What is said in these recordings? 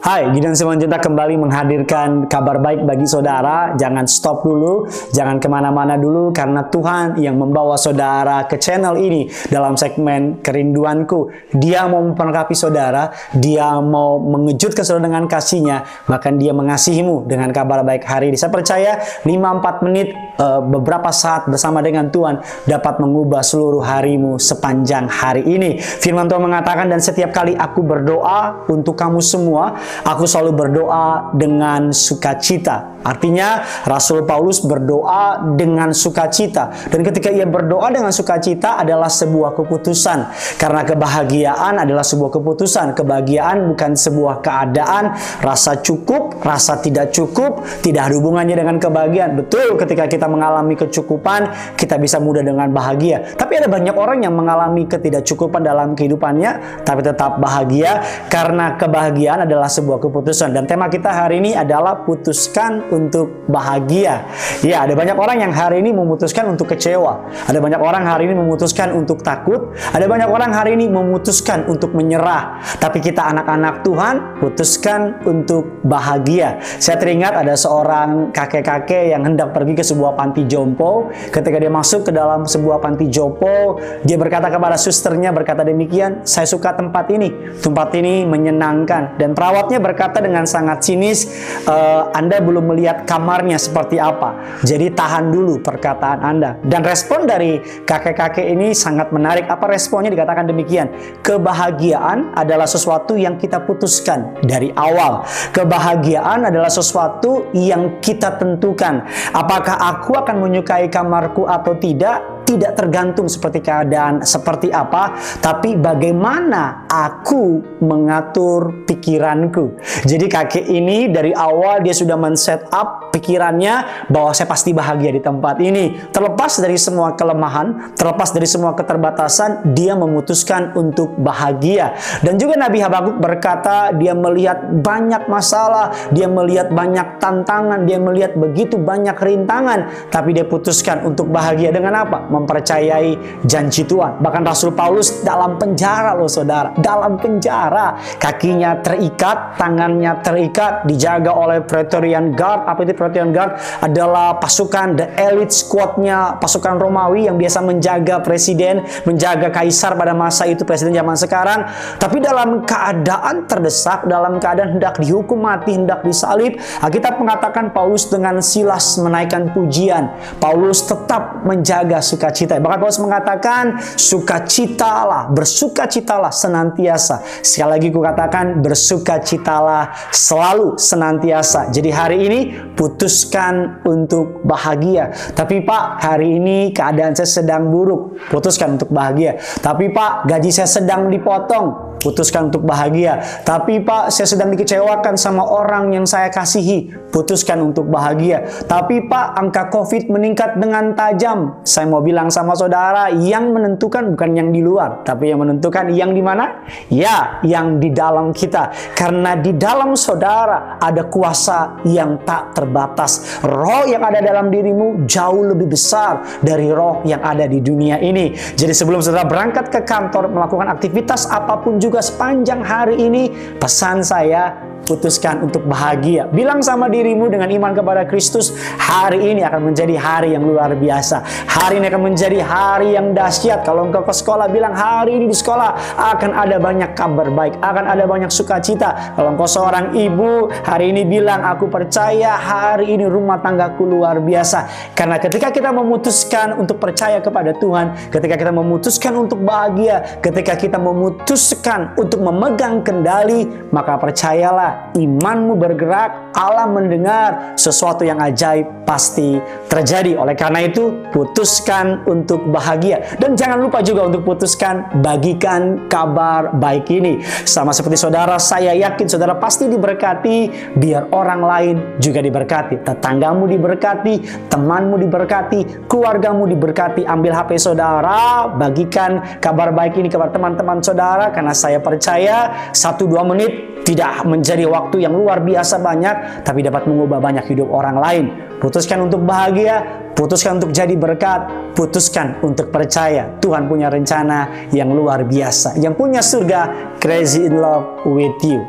Hai, Gideon Simanjunta kembali menghadirkan kabar baik bagi saudara. Jangan stop dulu, jangan ke mana-mana dulu, karena Tuhan yang membawa saudara ke channel ini dalam segmen kerinduanku. Dia mau memperlengkapi saudara, dia mau mengejutkan saudara dengan kasihnya, bahkan dia mengasihimu dengan kabar baik hari ini. Saya percaya 5-4 menit uh, beberapa saat bersama dengan Tuhan dapat mengubah seluruh harimu sepanjang hari ini. Firman Tuhan mengatakan, dan setiap kali aku berdoa untuk kamu semua, Aku selalu berdoa dengan sukacita. Artinya Rasul Paulus berdoa dengan sukacita dan ketika ia berdoa dengan sukacita adalah sebuah keputusan karena kebahagiaan adalah sebuah keputusan. Kebahagiaan bukan sebuah keadaan, rasa cukup, rasa tidak cukup, tidak ada hubungannya dengan kebahagiaan. Betul ketika kita mengalami kecukupan, kita bisa mudah dengan bahagia. Tapi ada banyak orang yang mengalami ketidakcukupan dalam kehidupannya tapi tetap bahagia karena kebahagiaan adalah keputusan dan tema kita hari ini adalah putuskan untuk bahagia. Ya, ada banyak orang yang hari ini memutuskan untuk kecewa. Ada banyak orang hari ini memutuskan untuk takut. Ada banyak orang hari ini memutuskan untuk menyerah. Tapi kita anak-anak Tuhan putuskan untuk bahagia. Saya teringat ada seorang kakek-kakek yang hendak pergi ke sebuah panti jompo. Ketika dia masuk ke dalam sebuah panti jompo, dia berkata kepada susternya berkata demikian, "Saya suka tempat ini. Tempat ini menyenangkan." Dan perawatnya berkata dengan sangat sinis, e, "Anda belum melihat lihat kamarnya seperti apa. Jadi tahan dulu perkataan Anda. Dan respon dari kakek-kakek ini sangat menarik. Apa responnya dikatakan demikian? Kebahagiaan adalah sesuatu yang kita putuskan dari awal. Kebahagiaan adalah sesuatu yang kita tentukan. Apakah aku akan menyukai kamarku atau tidak? Tidak tergantung seperti keadaan seperti apa, tapi bagaimana aku mengatur pikiranku. Jadi kakek ini dari awal dia sudah men-set up pikirannya bahwa saya pasti bahagia di tempat ini. Terlepas dari semua kelemahan, terlepas dari semua keterbatasan, dia memutuskan untuk bahagia. Dan juga Nabi Habakuk berkata dia melihat banyak masalah, dia melihat banyak tantangan, dia melihat begitu banyak rintangan, tapi dia putuskan untuk bahagia dengan apa? Mempercayai janji Tuhan. Bahkan Rasul Paulus dalam penjara loh saudara. Dalam penjara. Kakinya terikat, tangannya terikat, dijaga oleh Praetorian Guard. Apa itu Praetorian Guard? Adalah pasukan the elite squadnya pasukan Romawi yang biasa menjaga presiden, menjaga kaisar pada masa itu presiden zaman sekarang. Tapi dalam keadaan terdesak, dalam keadaan hendak dihukum mati, hendak disalib, Alkitab mengatakan Paulus dengan Silas menaikkan pujian. Paulus tetap menjaga suka sukacita. Bahkan Paulus mengatakan sukacitalah, bersukacitalah senantiasa. Sekali lagi kukatakan bersukacitalah selalu senantiasa. Jadi hari ini putuskan untuk bahagia. Tapi Pak, hari ini keadaan saya sedang buruk. Putuskan untuk bahagia. Tapi Pak, gaji saya sedang dipotong putuskan untuk bahagia. Tapi Pak, saya sedang dikecewakan sama orang yang saya kasihi, putuskan untuk bahagia. Tapi Pak, angka COVID meningkat dengan tajam. Saya mau bilang sama saudara, yang menentukan bukan yang di luar, tapi yang menentukan yang di mana? Ya, yang di dalam kita. Karena di dalam saudara ada kuasa yang tak terbatas. Roh yang ada dalam dirimu jauh lebih besar dari roh yang ada di dunia ini. Jadi sebelum saudara berangkat ke kantor melakukan aktivitas apa pun juga juga sepanjang hari ini pesan saya putuskan untuk bahagia. Bilang sama dirimu dengan iman kepada Kristus, hari ini akan menjadi hari yang luar biasa. Hari ini akan menjadi hari yang dahsyat. Kalau engkau ke sekolah, bilang hari ini di sekolah akan ada banyak kabar baik, akan ada banyak sukacita. Kalau engkau seorang ibu, hari ini bilang, aku percaya hari ini rumah tanggaku luar biasa. Karena ketika kita memutuskan untuk percaya kepada Tuhan, ketika kita memutuskan untuk bahagia, ketika kita memutuskan untuk memegang kendali, maka percayalah imanmu bergerak, Allah mendengar, sesuatu yang ajaib pasti terjadi. Oleh karena itu, putuskan untuk bahagia. Dan jangan lupa juga untuk putuskan bagikan kabar baik ini. Sama seperti saudara, saya yakin saudara pasti diberkati, biar orang lain juga diberkati. Tetanggamu diberkati, temanmu diberkati, keluargamu diberkati. Ambil HP saudara, bagikan kabar baik ini kepada teman-teman saudara, karena saya percaya satu dua menit tidak menjadi waktu yang luar biasa banyak, tapi dapat mengubah banyak hidup orang lain. Putuskan untuk bahagia, putuskan untuk jadi berkat, putuskan untuk percaya Tuhan punya rencana yang luar biasa, yang punya surga crazy in love with you.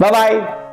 Bye bye.